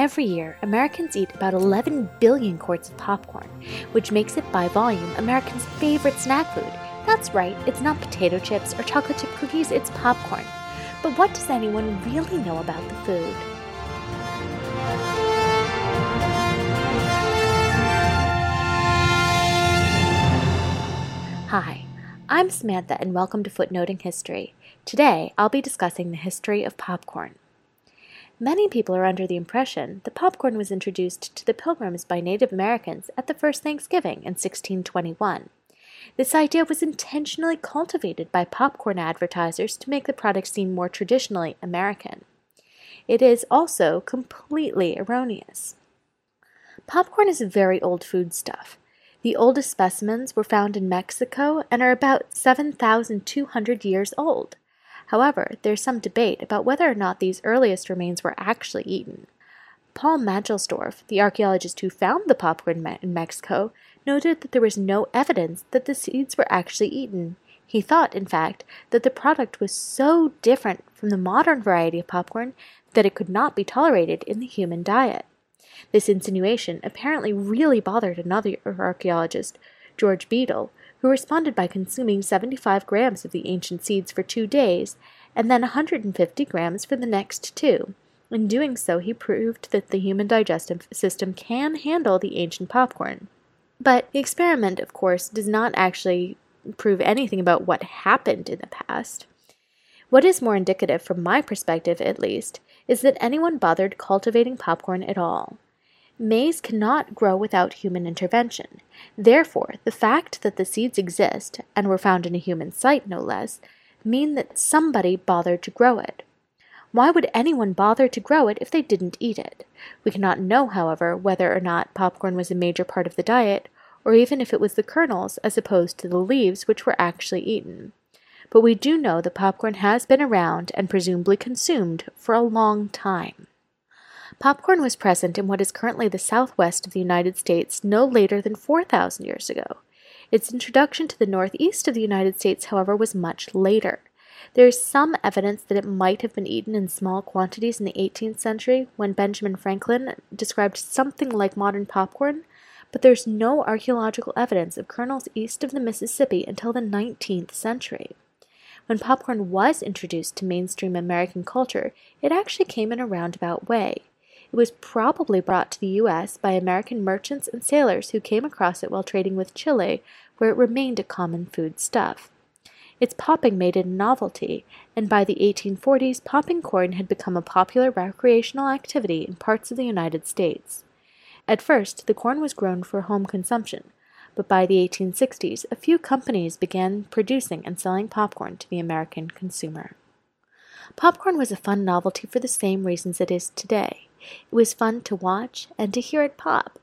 Every year, Americans eat about 11 billion quarts of popcorn, which makes it by volume Americans' favorite snack food. That's right, it's not potato chips or chocolate chip cookies, it's popcorn. But what does anyone really know about the food? Hi, I'm Samantha and welcome to Footnoting History. Today, I'll be discussing the history of popcorn. Many people are under the impression that popcorn was introduced to the Pilgrims by Native Americans at the first Thanksgiving in 1621. This idea was intentionally cultivated by popcorn advertisers to make the product seem more traditionally American. It is also completely erroneous. Popcorn is a very old foodstuff. The oldest specimens were found in Mexico and are about 7,200 years old. However, there is some debate about whether or not these earliest remains were actually eaten. Paul Mangelsdorf, the archaeologist who found the popcorn in Mexico, noted that there was no evidence that the seeds were actually eaten. He thought, in fact, that the product was so different from the modern variety of popcorn that it could not be tolerated in the human diet. This insinuation apparently really bothered another archaeologist, George Beadle, who responded by consuming 75 grams of the ancient seeds for two days, and then 150 grams for the next two. In doing so, he proved that the human digestive system can handle the ancient popcorn. But the experiment, of course, does not actually prove anything about what happened in the past. What is more indicative, from my perspective at least, is that anyone bothered cultivating popcorn at all. Maize cannot grow without human intervention. Therefore, the fact that the seeds exist, and were found in a human site no less, mean that somebody bothered to grow it. Why would anyone bother to grow it if they didn't eat it? We cannot know, however, whether or not popcorn was a major part of the diet, or even if it was the kernels as opposed to the leaves which were actually eaten. But we do know that popcorn has been around and presumably consumed for a long time. Popcorn was present in what is currently the southwest of the United States no later than 4,000 years ago. Its introduction to the northeast of the United States, however, was much later. There is some evidence that it might have been eaten in small quantities in the 18th century when Benjamin Franklin described something like modern popcorn, but there's no archaeological evidence of kernels east of the Mississippi until the 19th century. When popcorn was introduced to mainstream American culture, it actually came in a roundabout way. It was probably brought to the U.S. by American merchants and sailors who came across it while trading with Chile, where it remained a common food stuff. Its popping made it a novelty, and by the 1840s, popping corn had become a popular recreational activity in parts of the United States. At first, the corn was grown for home consumption, but by the 1860s, a few companies began producing and selling popcorn to the American consumer. Popcorn was a fun novelty for the same reasons it is today. It was fun to watch and to hear it pop.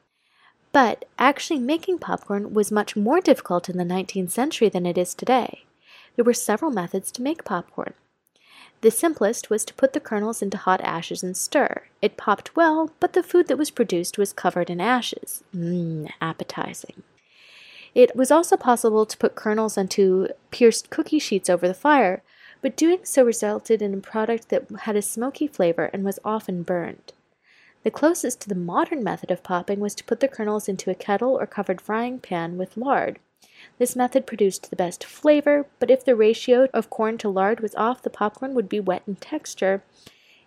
But actually making popcorn was much more difficult in the 19th century than it is today. There were several methods to make popcorn. The simplest was to put the kernels into hot ashes and stir. It popped well, but the food that was produced was covered in ashes. Mmm, appetizing. It was also possible to put kernels onto pierced cookie sheets over the fire, but doing so resulted in a product that had a smoky flavor and was often burned. The closest to the modern method of popping was to put the kernels into a kettle or covered frying pan with lard. This method produced the best flavor, but if the ratio of corn to lard was off, the popcorn would be wet in texture,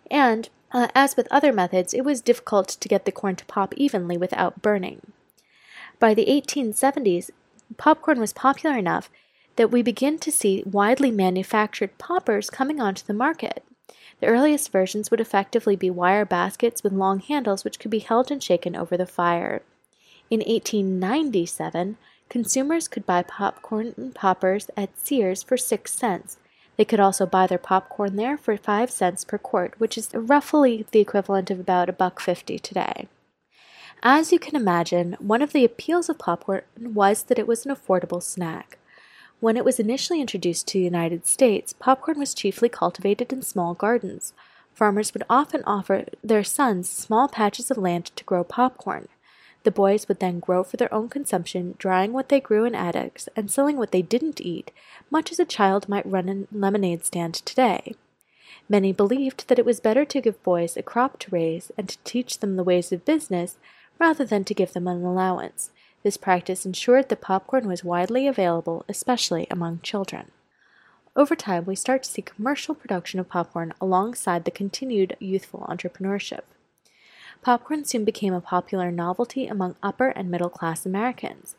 and, uh, as with other methods, it was difficult to get the corn to pop evenly without burning. By the 1870s, popcorn was popular enough that we begin to see widely manufactured poppers coming onto the market. The earliest versions would effectively be wire baskets with long handles which could be held and shaken over the fire. In 1897, consumers could buy popcorn and poppers at Sears for six cents. They could also buy their popcorn there for five cents per quart, which is roughly the equivalent of about a buck fifty today. As you can imagine, one of the appeals of popcorn was that it was an affordable snack. When it was initially introduced to the United States, popcorn was chiefly cultivated in small gardens. Farmers would often offer their sons small patches of land to grow popcorn. The boys would then grow for their own consumption, drying what they grew in attics and selling what they didn't eat, much as a child might run a lemonade stand today. Many believed that it was better to give boys a crop to raise and to teach them the ways of business rather than to give them an allowance. This practice ensured that popcorn was widely available, especially among children. Over time, we start to see commercial production of popcorn alongside the continued youthful entrepreneurship. Popcorn soon became a popular novelty among upper and middle class Americans.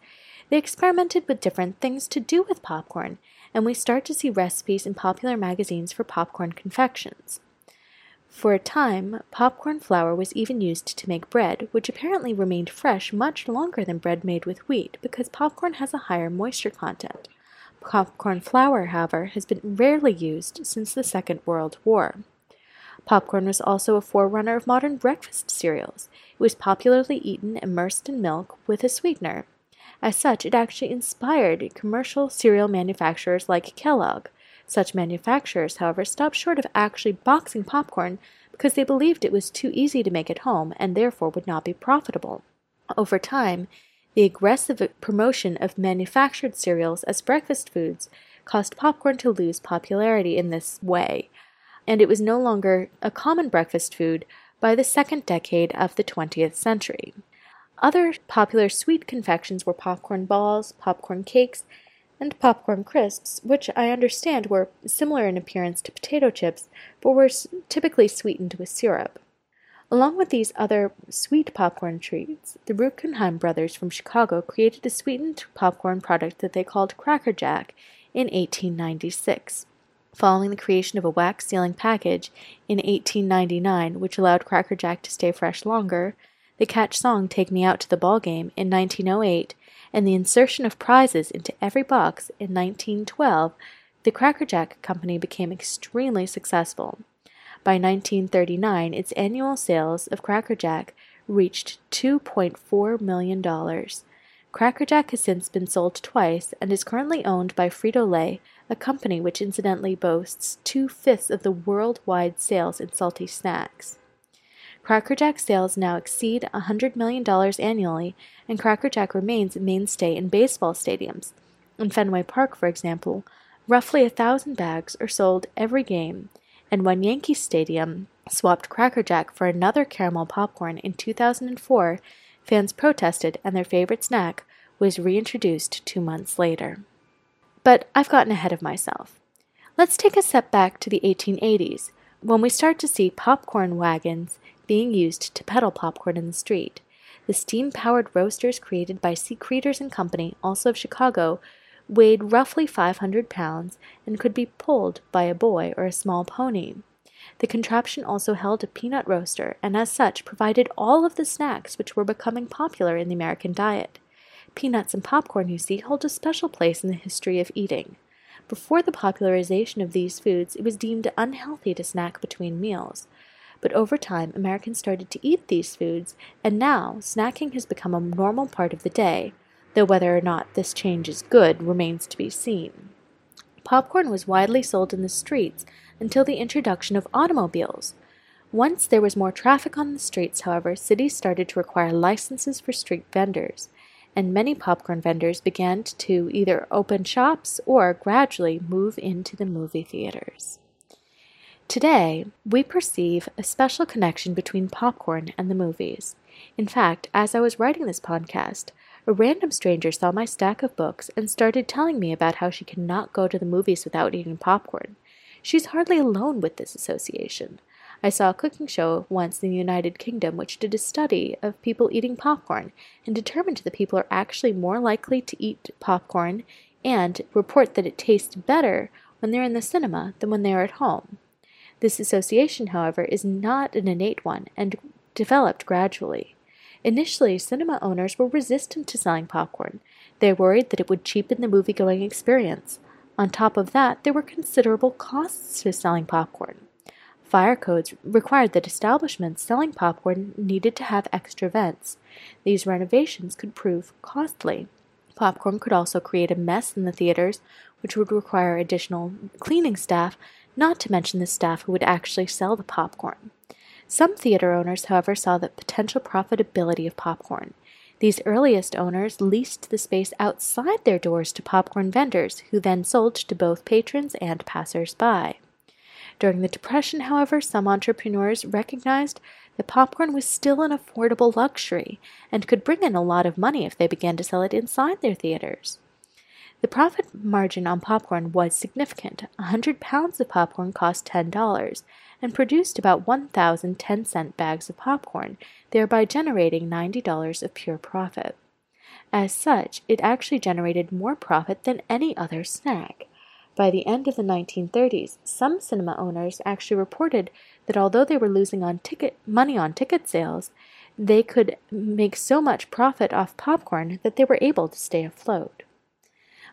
They experimented with different things to do with popcorn, and we start to see recipes in popular magazines for popcorn confections. For a time, popcorn flour was even used to make bread, which apparently remained fresh much longer than bread made with wheat because popcorn has a higher moisture content. Popcorn flour, however, has been rarely used since the Second World War. Popcorn was also a forerunner of modern breakfast cereals. It was popularly eaten immersed in milk with a sweetener. As such, it actually inspired commercial cereal manufacturers like Kellogg. Such manufacturers, however, stopped short of actually boxing popcorn because they believed it was too easy to make at home and therefore would not be profitable. Over time, the aggressive promotion of manufactured cereals as breakfast foods caused popcorn to lose popularity in this way, and it was no longer a common breakfast food by the second decade of the 20th century. Other popular sweet confections were popcorn balls, popcorn cakes, and popcorn crisps, which I understand were similar in appearance to potato chips, but were typically sweetened with syrup. Along with these other sweet popcorn treats, the Rueckenheim brothers from Chicago created a sweetened popcorn product that they called Cracker Jack in 1896. Following the creation of a wax sealing package in 1899, which allowed Cracker Jack to stay fresh longer, the catch song Take Me Out to the Ball Game in 1908, and the insertion of prizes into every box in 1912, the Cracker Jack Company became extremely successful. By 1939, its annual sales of Cracker Jack reached $2.4 million. Cracker Jack has since been sold twice and is currently owned by Frito Lay, a company which incidentally boasts two fifths of the worldwide sales in salty snacks. Cracker Jack sales now exceed $100 million annually, and Cracker Jack remains a mainstay in baseball stadiums. In Fenway Park, for example, roughly a thousand bags are sold every game, and when Yankee Stadium swapped Cracker Jack for another caramel popcorn in 2004, fans protested and their favorite snack was reintroduced two months later. But I've gotten ahead of myself. Let's take a step back to the 1880s, when we start to see popcorn wagons being used to peddle popcorn in the street. The steam powered roasters created by C. Cretors and Company, also of Chicago, weighed roughly 500 pounds and could be pulled by a boy or a small pony. The contraption also held a peanut roaster and, as such, provided all of the snacks which were becoming popular in the American diet. Peanuts and popcorn, you see, hold a special place in the history of eating. Before the popularization of these foods, it was deemed unhealthy to snack between meals. But over time, Americans started to eat these foods, and now snacking has become a normal part of the day, though whether or not this change is good remains to be seen. Popcorn was widely sold in the streets until the introduction of automobiles. Once there was more traffic on the streets, however, cities started to require licenses for street vendors, and many popcorn vendors began to either open shops or gradually move into the movie theaters. Today, we perceive a special connection between popcorn and the movies. In fact, as I was writing this podcast, a random stranger saw my stack of books and started telling me about how she cannot go to the movies without eating popcorn. She's hardly alone with this association. I saw a cooking show once in the United Kingdom which did a study of people eating popcorn and determined that people are actually more likely to eat popcorn and report that it tastes better when they're in the cinema than when they are at home. This association, however, is not an innate one and developed gradually. Initially, cinema owners were resistant to selling popcorn. They worried that it would cheapen the movie going experience. On top of that, there were considerable costs to selling popcorn. Fire codes required that establishments selling popcorn needed to have extra vents. These renovations could prove costly. Popcorn could also create a mess in the theaters, which would require additional cleaning staff, not to mention the staff who would actually sell the popcorn. Some theater owners, however, saw the potential profitability of popcorn. These earliest owners leased the space outside their doors to popcorn vendors, who then sold to both patrons and passers by. During the Depression, however, some entrepreneurs recognized that popcorn was still an affordable luxury and could bring in a lot of money if they began to sell it inside their theaters. The profit margin on popcorn was significant. A hundred pounds of popcorn cost $10 and produced about 1,000 10 cent bags of popcorn, thereby generating $90 of pure profit. As such, it actually generated more profit than any other snack. By the end of the 1930s, some cinema owners actually reported that although they were losing on ticket money on ticket sales, they could make so much profit off popcorn that they were able to stay afloat.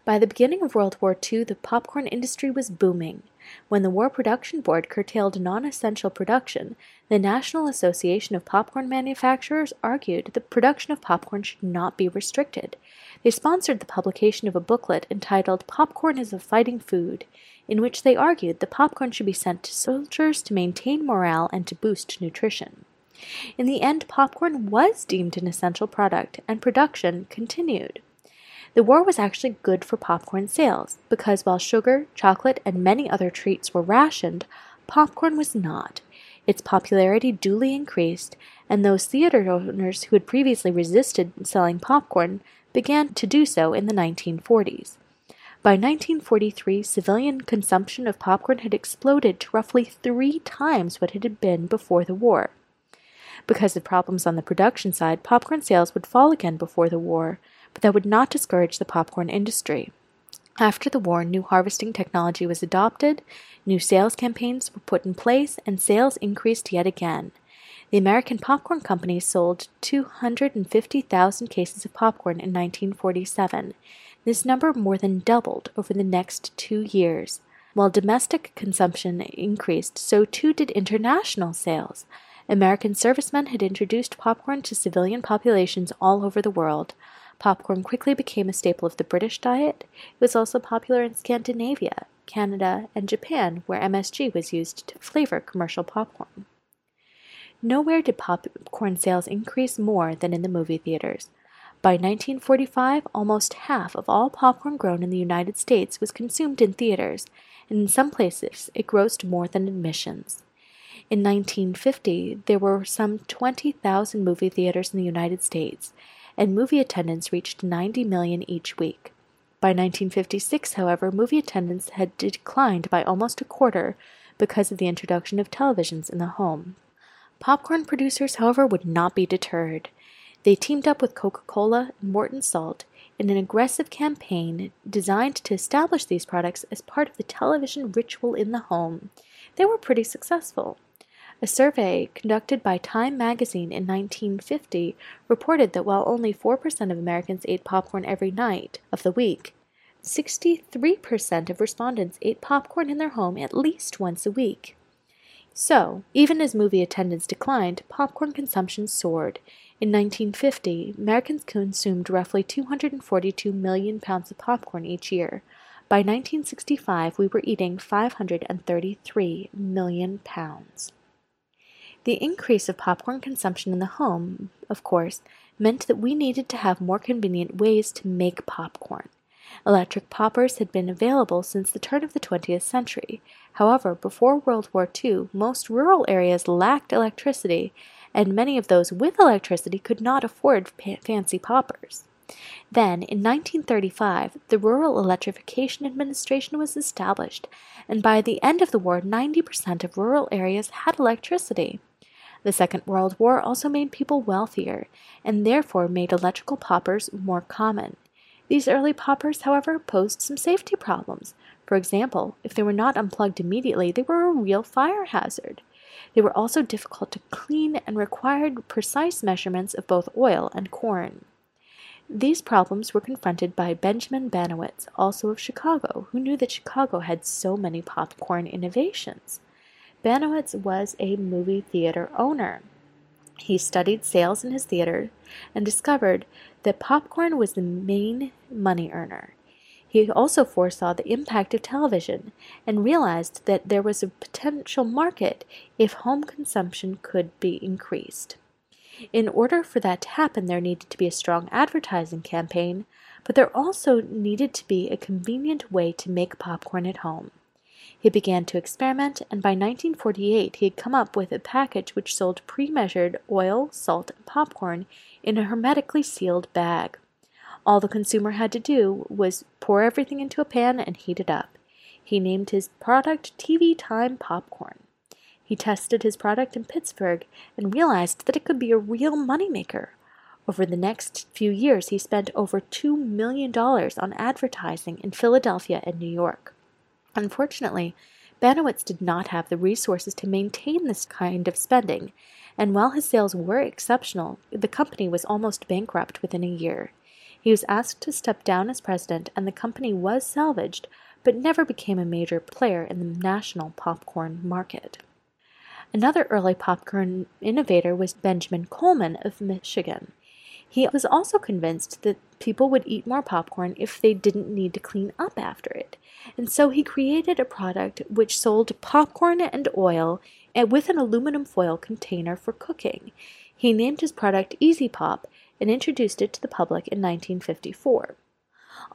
By the beginning of World War II, the popcorn industry was booming. When the War Production Board curtailed non essential production, the National Association of Popcorn Manufacturers argued that production of popcorn should not be restricted. They sponsored the publication of a booklet entitled Popcorn is a Fighting Food, in which they argued that popcorn should be sent to soldiers to maintain morale and to boost nutrition. In the end, popcorn was deemed an essential product, and production continued. The war was actually good for popcorn sales, because while sugar, chocolate, and many other treats were rationed, popcorn was not. Its popularity duly increased, and those theater owners who had previously resisted selling popcorn began to do so in the 1940s. By 1943, civilian consumption of popcorn had exploded to roughly three times what it had been before the war. Because of problems on the production side, popcorn sales would fall again before the war, that would not discourage the popcorn industry. After the war, new harvesting technology was adopted, new sales campaigns were put in place, and sales increased yet again. The American Popcorn Company sold 250,000 cases of popcorn in 1947. This number more than doubled over the next two years. While domestic consumption increased, so too did international sales. American servicemen had introduced popcorn to civilian populations all over the world. Popcorn quickly became a staple of the British diet. It was also popular in Scandinavia, Canada, and Japan, where MSG was used to flavor commercial popcorn. Nowhere did popcorn sales increase more than in the movie theaters. By 1945, almost half of all popcorn grown in the United States was consumed in theaters, and in some places it grossed more than admissions. In 1950, there were some 20,000 movie theaters in the United States, and movie attendance reached 90 million each week. By 1956, however, movie attendance had declined by almost a quarter because of the introduction of televisions in the home. Popcorn producers, however, would not be deterred. They teamed up with Coca Cola and Morton Salt in an aggressive campaign designed to establish these products as part of the television ritual in the home. They were pretty successful. A survey conducted by Time magazine in 1950 reported that while only 4% of Americans ate popcorn every night of the week, 63% of respondents ate popcorn in their home at least once a week. So, even as movie attendance declined, popcorn consumption soared. In 1950, Americans consumed roughly 242 million pounds of popcorn each year. By 1965, we were eating 533 million pounds. The increase of popcorn consumption in the home, of course, meant that we needed to have more convenient ways to make popcorn. Electric poppers had been available since the turn of the 20th century. However, before World War II, most rural areas lacked electricity, and many of those with electricity could not afford fancy poppers. Then, in 1935, the Rural Electrification Administration was established, and by the end of the war, 90% of rural areas had electricity. The Second World War also made people wealthier, and therefore made electrical poppers more common. These early poppers, however, posed some safety problems. For example, if they were not unplugged immediately, they were a real fire hazard. They were also difficult to clean and required precise measurements of both oil and corn. These problems were confronted by Benjamin Banowitz, also of Chicago, who knew that Chicago had so many popcorn innovations. Banowitz was a movie theater owner. He studied sales in his theater and discovered that popcorn was the main money earner. He also foresaw the impact of television and realized that there was a potential market if home consumption could be increased. In order for that to happen, there needed to be a strong advertising campaign, but there also needed to be a convenient way to make popcorn at home. He began to experiment, and by 1948 he had come up with a package which sold pre measured oil, salt, and popcorn in a hermetically sealed bag. All the consumer had to do was pour everything into a pan and heat it up. He named his product TV Time Popcorn. He tested his product in Pittsburgh and realized that it could be a real moneymaker. Over the next few years, he spent over $2 million on advertising in Philadelphia and New York. Unfortunately, Banowitz did not have the resources to maintain this kind of spending, and while his sales were exceptional, the company was almost bankrupt within a year. He was asked to step down as president, and the company was salvaged, but never became a major player in the national popcorn market. Another early popcorn innovator was Benjamin Coleman of Michigan. He was also convinced that people would eat more popcorn if they didn't need to clean up after it, and so he created a product which sold popcorn and oil eh, with an aluminum foil container for cooking. He named his product Easy Pop and introduced it to the public in 1954.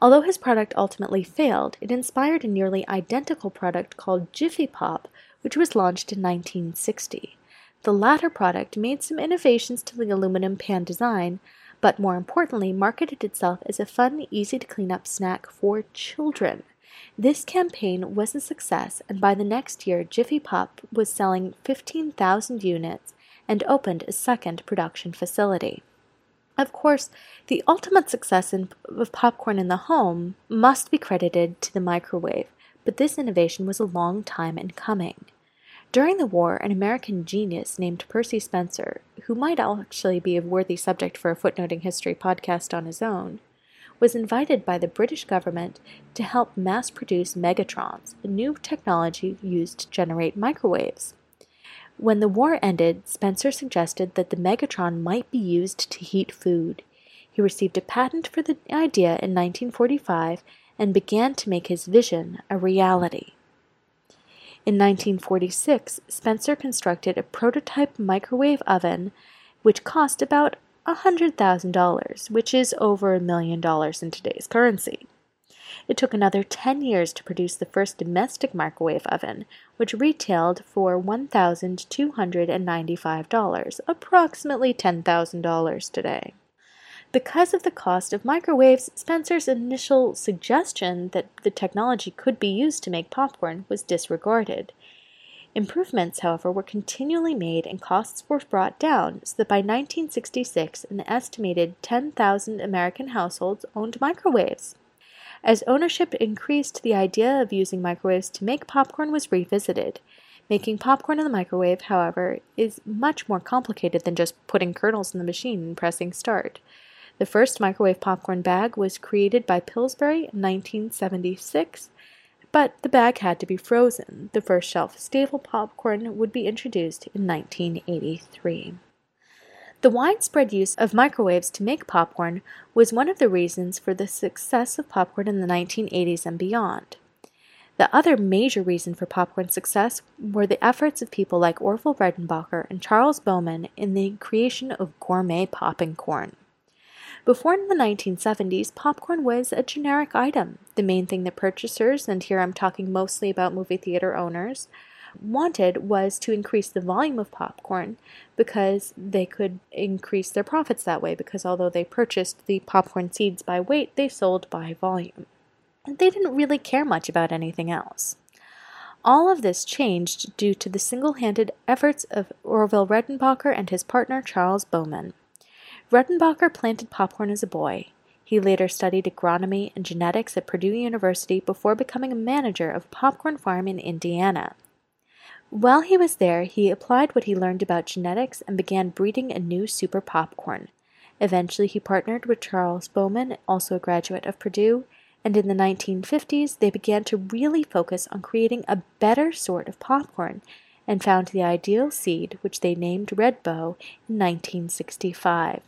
Although his product ultimately failed, it inspired a nearly identical product called Jiffy Pop, which was launched in 1960. The latter product made some innovations to the aluminum pan design, but more importantly, marketed itself as a fun, easy to clean up snack for children. This campaign was a success, and by the next year, Jiffy Pop was selling 15,000 units and opened a second production facility. Of course, the ultimate success in, of popcorn in the home must be credited to the microwave, but this innovation was a long time in coming. During the war, an American genius named Percy Spencer, who might actually be a worthy subject for a footnoting history podcast on his own, was invited by the British government to help mass produce magnetrons, a new technology used to generate microwaves. When the war ended, Spencer suggested that the magnetron might be used to heat food. He received a patent for the idea in 1945 and began to make his vision a reality. In 1946, Spencer constructed a prototype microwave oven which cost about $100,000, which is over a million dollars in today's currency. It took another 10 years to produce the first domestic microwave oven, which retailed for $1,295, approximately $10,000 today. Because of the cost of microwaves, Spencer's initial suggestion that the technology could be used to make popcorn was disregarded. Improvements, however, were continually made and costs were brought down so that by 1966 an estimated 10,000 American households owned microwaves. As ownership increased, the idea of using microwaves to make popcorn was revisited. Making popcorn in the microwave, however, is much more complicated than just putting kernels in the machine and pressing start. The first microwave popcorn bag was created by Pillsbury in 1976, but the bag had to be frozen. The first shelf stable popcorn would be introduced in 1983. The widespread use of microwaves to make popcorn was one of the reasons for the success of popcorn in the 1980s and beyond. The other major reason for popcorn's success were the efforts of people like Orville Redenbacher and Charles Bowman in the creation of gourmet popping corn. Before the 1970s, popcorn was a generic item. The main thing that purchasers, and here I'm talking mostly about movie theater owners, wanted was to increase the volume of popcorn because they could increase their profits that way because although they purchased the popcorn seeds by weight, they sold by volume. And they didn't really care much about anything else. All of this changed due to the single handed efforts of Orville Redenbacher and his partner Charles Bowman. Redenbacher planted popcorn as a boy. He later studied agronomy and genetics at Purdue University before becoming a manager of a popcorn farm in Indiana. While he was there, he applied what he learned about genetics and began breeding a new super popcorn. Eventually, he partnered with Charles Bowman, also a graduate of Purdue, and in the 1950s they began to really focus on creating a better sort of popcorn and found the ideal seed, which they named Red Bow, in 1965.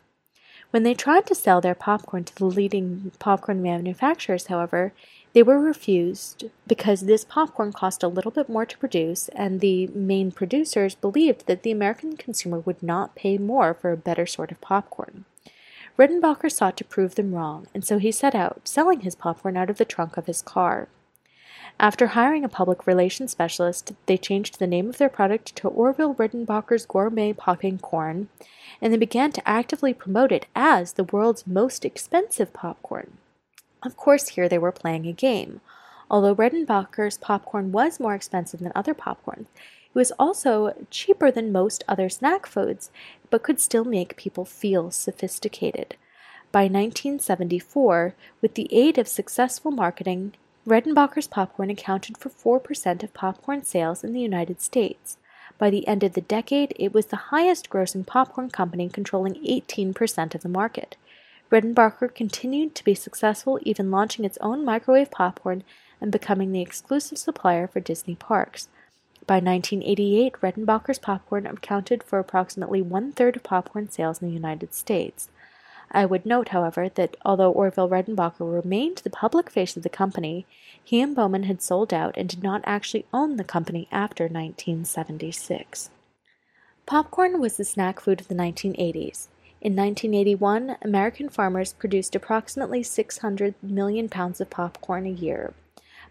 When they tried to sell their popcorn to the leading popcorn manufacturers, however, they were refused because this popcorn cost a little bit more to produce, and the main producers believed that the American consumer would not pay more for a better sort of popcorn. Redenbacher sought to prove them wrong, and so he set out, selling his popcorn out of the trunk of his car. After hiring a public relations specialist, they changed the name of their product to Orville Redenbacher's Gourmet Popping Corn, and they began to actively promote it as the world's most expensive popcorn. Of course, here they were playing a game. Although Redenbacher's popcorn was more expensive than other popcorns, it was also cheaper than most other snack foods, but could still make people feel sophisticated. By 1974, with the aid of successful marketing, Redenbacher's popcorn accounted for 4% of popcorn sales in the United States. By the end of the decade, it was the highest grossing popcorn company, controlling 18% of the market. Redenbacher continued to be successful, even launching its own microwave popcorn and becoming the exclusive supplier for Disney parks. By 1988, Redenbacher's popcorn accounted for approximately one third of popcorn sales in the United States. I would note, however, that although Orville Redenbacher remained the public face of the company, he and Bowman had sold out and did not actually own the company after 1976. Popcorn was the snack food of the 1980s. In 1981, American farmers produced approximately 600 million pounds of popcorn a year.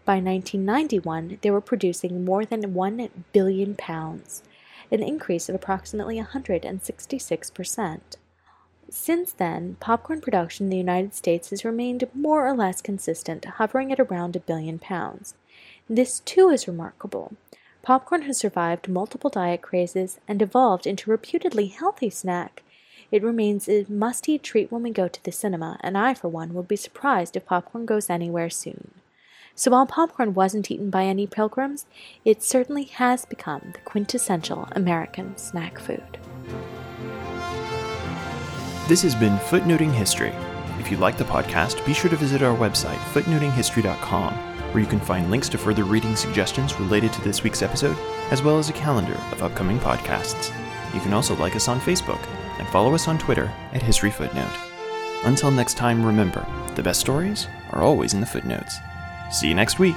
By 1991, they were producing more than 1 billion pounds, an increase of approximately 166 percent. Since then, popcorn production in the United States has remained more or less consistent, hovering at around a billion pounds. This too is remarkable. Popcorn has survived multiple diet crazes and evolved into a reputedly healthy snack. It remains a must eat treat when we go to the cinema, and I, for one, will be surprised if popcorn goes anywhere soon. So while popcorn wasn't eaten by any pilgrims, it certainly has become the quintessential American snack food. This has been Footnoting History. If you like the podcast, be sure to visit our website, footnotinghistory.com, where you can find links to further reading suggestions related to this week's episode, as well as a calendar of upcoming podcasts. You can also like us on Facebook and follow us on Twitter at History Footnote. Until next time, remember the best stories are always in the footnotes. See you next week.